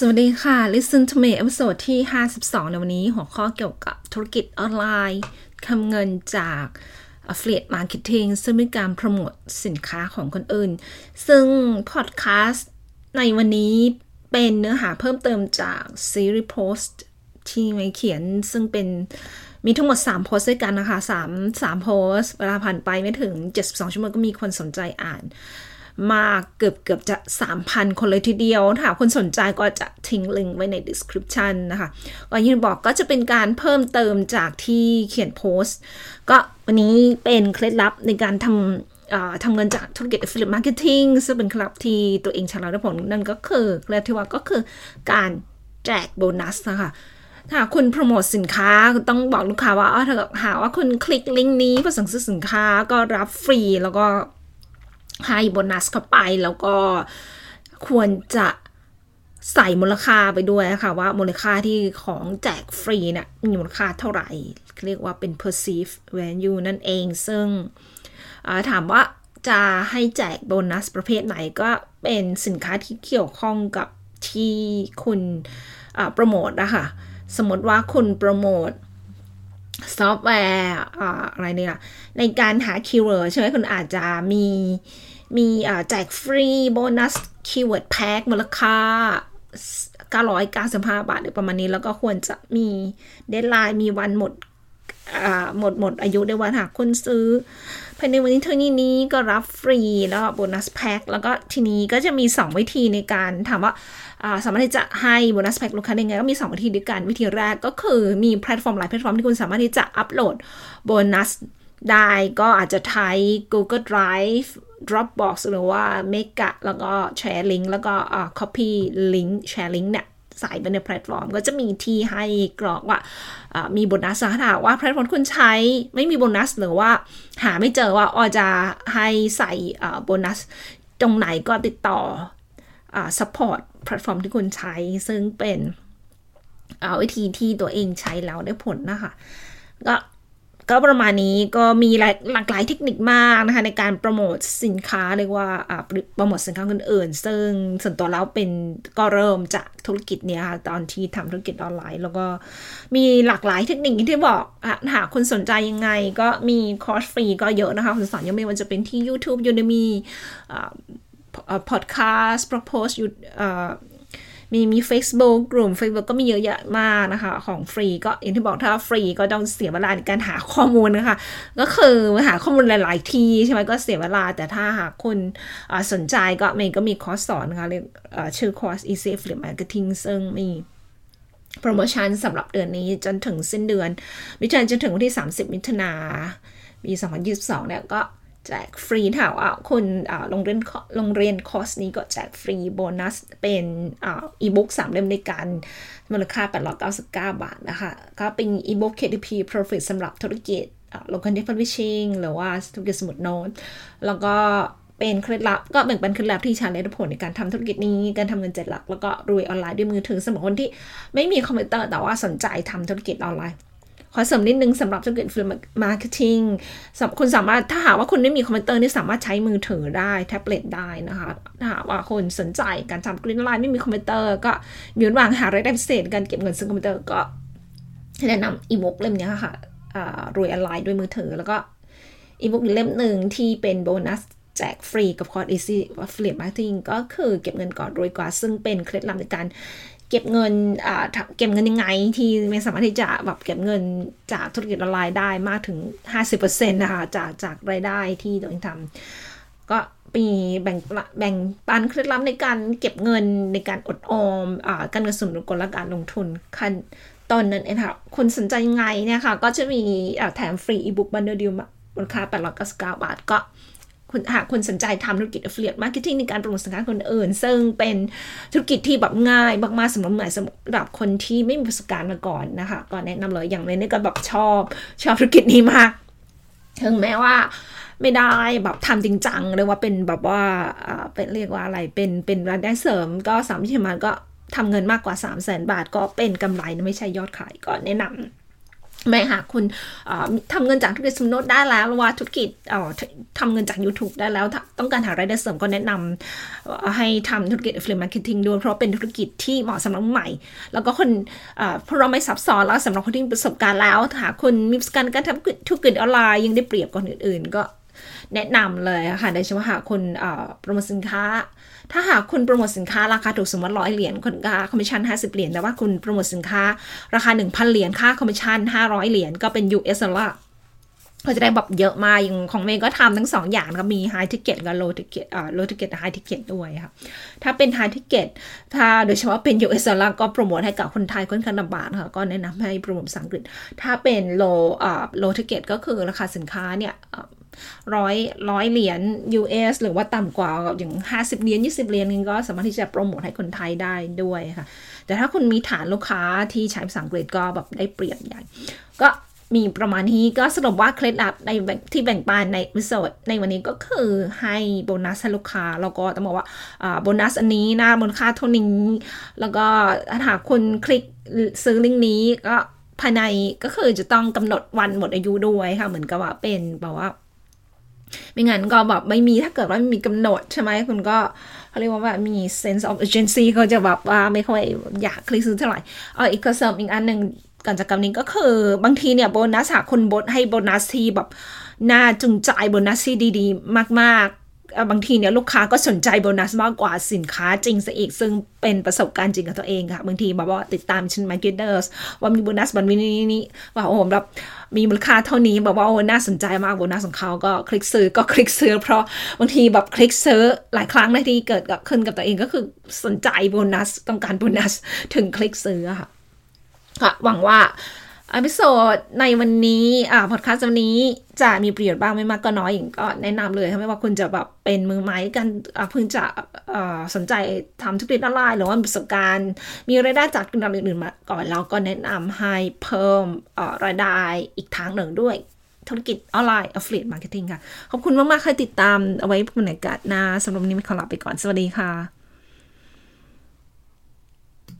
สวัสดีค่ะ Listen to me episode ที่ 52 ในวันนี้หัวข้อเกี่ยวกับธุรกิจออนไลน์ทำเงินจาก affiliate marketing ซึ่งเป็นการโปรโมทสินค้าของคนอื่น ซึ่งพอดแคสต์ในวันนี้เป็นเนื้อหาเพิ่มเติมจากซีรีส์โพสต์ที่ไม่เขียนซึ่งเป็นมีทั้งหมด 3 โพสต์ด้วยกันนะคะ 3 3 โพสต์เวลาผ่านไปไม่ถึง 72 ชั่วโมงก็มีคนสนใจอ่าน มากเกือบเกือบจะ 3,000 คนเลยทีเดียว ถ้าคนสนใจก็จะทิ้งลิงก์ไว้ใน description นะคะก็ยินบอกก็จะเป็นการเพิ่มเติมจากที่เขียนโพสต์ก็วันนี้เป็นเคล็ดลับในการทำทำเงินจากธุรกิจ affiliate marketing ซึ่งเป็นเคล็ดลับที่ตัวเองชนะได้ผลนั่นก็คือเคล็ดที่ว่าก็คือการแจกโบนัสนะคะถ้าคุณโปรโมทสินค้าต้องบอกลูกค้าว่าถ้าหาว่าคุณคลิกลิงก์นี้เพื่อสั่งซื้อสินค้าก็รับฟรีแล้วก็ ให้โบนัสเข้าไปแล้วก็ควรจะใส่มูลค่าไปด้วยนะคะว่ามูลค่าที่ของแจกฟรีเนะี่ยมีมูลค่าเท่าไหร่ เรียกว่าเป็น perceived value นั่นเอง ซึ่งถามว่าจะให้แจกโบนัสประเภทไหนก็เป็นสินค้าที่เกี่ยวข้องกับที่คุณโปรโมทนะคะสมมติว่าคุณโปรโมท ซอฟต์แวร์อะไรเนี่ย ในการหา keyword ใช่ไหมคุณอาจจะมีมีแจกฟรีโบนัส keyword pack มูลค่า 995 บาทหรือประมาณนี้ แล้วก็ควรจะมี deadline มีวันหมดหมดหมดอายุได้วันหากคุณซื้อ ภายในวันนี้เท่านี้นี้ก็รับฟรีแล้ว bonus pack แล้วก็ทีนี้ก็จะมี 2 วิธีในการถามว่าสามารถที่จะให้ bonus pack ลูกค้าได้ไงก็มี 2 วิธีด้วยกัน วิธีแรกก็คือมีแพลตฟอร์มหลายแพลตฟอร์มที่คุณสามารถที่จะอัปโหลดโบนัสได้ก็อาจจะใช้ Google Drive Dropbox หรือว่า Mega แล้วก็แชร์ลิงก์แล้วก็ copy link แชร์ลิงก์เนี่ย ใส่ไปในแพลตฟอร์ม ก็จะมีที่ให้กรอกว่ามีโบนัสถ้าว่าแพลตฟอร์มคุณใช้ไม่มีโบนัสหรือว่าหาไม่เจอว่าออจะให้ใส่โบนัสตรงไหนก็ติดต่อ support แพลตฟอร์มที่คุณใช้ซึ่งเป็นวิธีที่ตัวเองใช้แล้วได้ผลนะคะก็ ก็ประมาณนี้ก็มีหลากหลายเทคนิคมากนะคะในการโปรโมทสินค้าเรียกว่าโปรโมทสินค้าคนอื่นซึ่งส่วนตัวเราเป็นก็เริ่มจากธุรกิจเนี้ยค่ะตอนที่ทำธุรกิจออนไลน์ แล้วก็มีหลากหลายเทคนิคที่บอกหากคุณสนใจยังไง ก็มีคอร์สฟรีก็เยอะนะคะคุณสอนยังไม่ว่าจะเป็นที่ YouTube Udemy พอดแคสต์โพสต์ มีมี Facebook กลุ่ม Facebook ก็มีเยอะแยะมากนะคะ ของฟรีก็อย่างที่บอกถ้าฟรีก็ต้องเสียเวลาในการหาข้อมูลนะคะ ก็คือหาข้อมูลหลาย ๆ ที่ใช่ไหมก็เสียเวลาแต่ถ้าหากคุณสนใจก็เมย์ก็มีคอร์สสอนนะคะเรียกชื่อคอร์ส Easy Affiliate Marketing ซึ่งมีโปรโมชั่นสำหรับเดือนนี้จนถึงสิ้นเดือนมิถุนายนจนถึงวันที่ 30 มิถุนาปี 2022 เนี่ยก็ แจกฟรีถ้าว่าคุณโรงเรียนโรงเรียนคอร์สนี้ก็แจกฟรีโบนัสเป็นอีบุ๊กสามเล่มในการมูลค่า 899 บาทนะคะ ก็เป็นอีบุ๊ก KDP Profit สำหรับธุรกิจลงคันเท n ิชิงหรือว่าธุรกิจสมุดโน้ตแล้วก็เป็นเคล็ดลับก็แบ่งเป็นเคล็ดลับที่ฉันได้ผลในการทำธุรกิจนี้ การทำเงินเจ็ดหลัก แล้วก็รวยออนไลน์ด้วยมือถือสำหรับคนที่ไม่มีคอมพิวเตอร์แต่ว่าสนใจทำธุรกิจออนไลน์ อเสริมนิดนึงสำหรับธุรกิจ affiliate marketing คุณสามารถถ้าหากว่าคุณไม่มีคอมพิวเตอร์นี่สามารถใช้มือถือได้ แท็บเล็ตได้นะคะ ถ้าหากว่าคนสนใจการทำเงินออนไลน์ไม่มีคอมพิวเตอร์ก็มีวางหารายได้พิเศษการเก็บเงินซื้อคอมพิวเตอร์ก็แนะนำอีบุ๊กเล่มนี้ค่ะรวยออนไลน์ด้วยมือถือ แล้วก็อีบุ๊กเล่มหนึ่งที่เป็นโบนัสแจกฟรีกับคอร์ส Easy Affiliate Marketing ก็คือเก็บเงินก่อนรวยกว่า ซึ่งเป็นเคล็ดลับในการ เก็บเงินอ่าเก็บเงินยังไง ที่ไม่สามารถที่จะแบบเก็บเงินจากธุรกิจออนไลน์ได้มากถึง 50%นะคะจากจากรายได้ที่ตัวเองทำก็มีแบ่งแบ่งปันเคล็ดลับในการเก็บเงินในการอดออมอ่าการเงินสมดุลกลและการลงทุนขั้นตอนนั้นเองค่ะคุณสนใจยังไงเนี่ยค่ะก็จะมีแถมฟรีอีบุ๊ก bundle ด้วยมูลค่า899 บาทก็ คุณหากคุณสนใจทำธุรกิจ affiliate marketing ในการโปรโมทสินค้าคนอื่น ซึ่งเป็นธุรกิจที่แบบง่ายมากๆสำหรับหม่สำหรับคนที่ไม่มีประสบการณ์มาก่อนนะคะก็แนะนำเลยอย่างในนี้ก็แบบชอบชอบธุรกิจนี้มากถึงแม้ว่าไม่ได้แบบทำจริงจังเลยว่าเป็นแบบว่าเป็นเรียกว่าอะไรเป็นเป็นรายได้เสริม ก็สามที่มันก็ทำเงินมากกว่า 3 0 0 0 0 0 บาทก็เป็นกำไรไม่ใช่ยอดขายก็แนะนำ ไม่หากคุณทำเงินจากธุรกิจสมนติได้แล้วว่าธุรกิจทำเงินจาก YouTube ได้แล้ว ต้องการหารายได้เสริมก็แนะนำให้ทำธุรกิจ affiliate marketing ด้วย เพราะเป็นธุรกิจที่เหมาะสำหรับใหม่ แล้วก็คนเพราะเราไม่ซับซ้อนแล้วสำหรับคนที่มีประสบการณ์แล้วหากคุณมีประสบการณ์การทำธุรกิจออนไลน์ยังได้เปรียบกว่าอื่นๆ ก็ แนะนำเลยค่ะโดยเฉพาะหากคุณโปรโมทสินค้า ถ้าหากคุณโปรโมทสินค้าราคาถูกสมมติร้อยเหรียญคุณค่าคอมมิชชั่น50 เหรียญแต่ว่าคุณโปรโมทสินค้าราคา 1,000 เหรียญค่าคอมมิชชั่น500 เหรียญก็เป็น US dollar ก็จะได้แบบเยอะมากอย่างของเมย์ก็ทำทั้งสองอย่างก็มี high ticket กับ low ticket อ่า low ticket high ticket ด้วยค่ะ ถ้าเป็น high ticket ถ้าโดยเฉพาะเป็น US ดอลลาร์ก็โปรโมทให้กับคนไทยค่อนข้างลำบากค่ะ ก็แนะนำให้โปรโมทภาษาอังกฤษ ถ้าเป็น low อ่า low ticket ก็คือราคาสินค้าเนี่ยร้อยร้อยเหรียญ US หรือว่าต่ำกว่าอย่าง 50 เหรียญ 20 เหรียญนึงก็สามารถที่จะโปรโมทให้คนไทยได้ด้วยค่ะ แต่ถ้าคุณมีฐานลูกค้าที่ใช้ภาษาอังกฤษก็แบบได้เปรียบใหญ่ ก็ มีประมาณนี้ก็สรุปว่าเคล็ดลับในที่แบ่งปันในวิสดในวันนี้ก็คือให้โบนัสลูกค้าแล้วก็ต้องบอกว่าโบนัสอันนี้นะมูลค่าเท่านี้ แล้วก็ถ้าหากคุณคลิกซื้อลิงก์นี้ก็ภายในก็คือจะต้องกำหนดวันหมดอายุด้วยค่ะ เหมือนกับว่าเป็นแบบว่าไม่งั้นก็แบบไม่มีถ้าเกิดว่าไม่มีกำหนดใช่ไหมคุณก็เขาเรียกว่าแบบมี sense of urgency เขาจะแบบว่าไม่ค่อยอยากคลิกซื้อเท่าไหร่อ๋ออีกก็เสริมอีกอันหนึ่ง ก่อนจบกับนี้ก็คือบางทีเนี่ยโบนัสหาคนบดให้โบนัสที่แบบน่าจูงใจโบนัสที่ดีๆ มากๆ บางทีเนี่ยลูกค้าก็สนใจโบนัสมากกว่าสินค้าจริงซะอีก ซึ่งเป็นประสบการณ์จริงกับตัวเองค่ะ บางทีแบบว่าติดตาม internet marketers ว่ามีโบนัส bundle นี้นี้ว่าโอ้โหแบบมีมูลค่าเท่านี้แบบว่าโอ้น่าสนใจมากโบนัสของเขาก็คลิกซื้อก็คลิกซื้อ เพราะบางทีแบบคลิกซื้อหลายครั้งในที่เกิดกับขึ้นกับตัวเองก็คือสนใจโบนัสต้องการโบนัสถึงคลิกซื้อค่ะ ค่ะ หวังว่า episode ในวันนี้อ่าพอดคาสต์วันนี้จะมีประโยชน์บ้างไม่มากก็น้อยอย่างก็แนะนำเลยไม่ว่าคุณจะแบบเป็นมือใหม่กันเพิ่งจะสนใจทำธุรกิจออนไลน์หรือว่าประสบการณ์ มีรายได้จากการอื่นๆมาก่อนแล้วก็แนะนำให้เพิ่มรายได้อีกทางหนึ่งด้วยธุรกิจออนไลน์ affiliate marketing ค่ะ ขอบคุณมากๆที่ติดตามเอาไว้บรรยากาศหน้าสำหรับวันนี้ขอลาไปก่อน สวัสดีค่ะ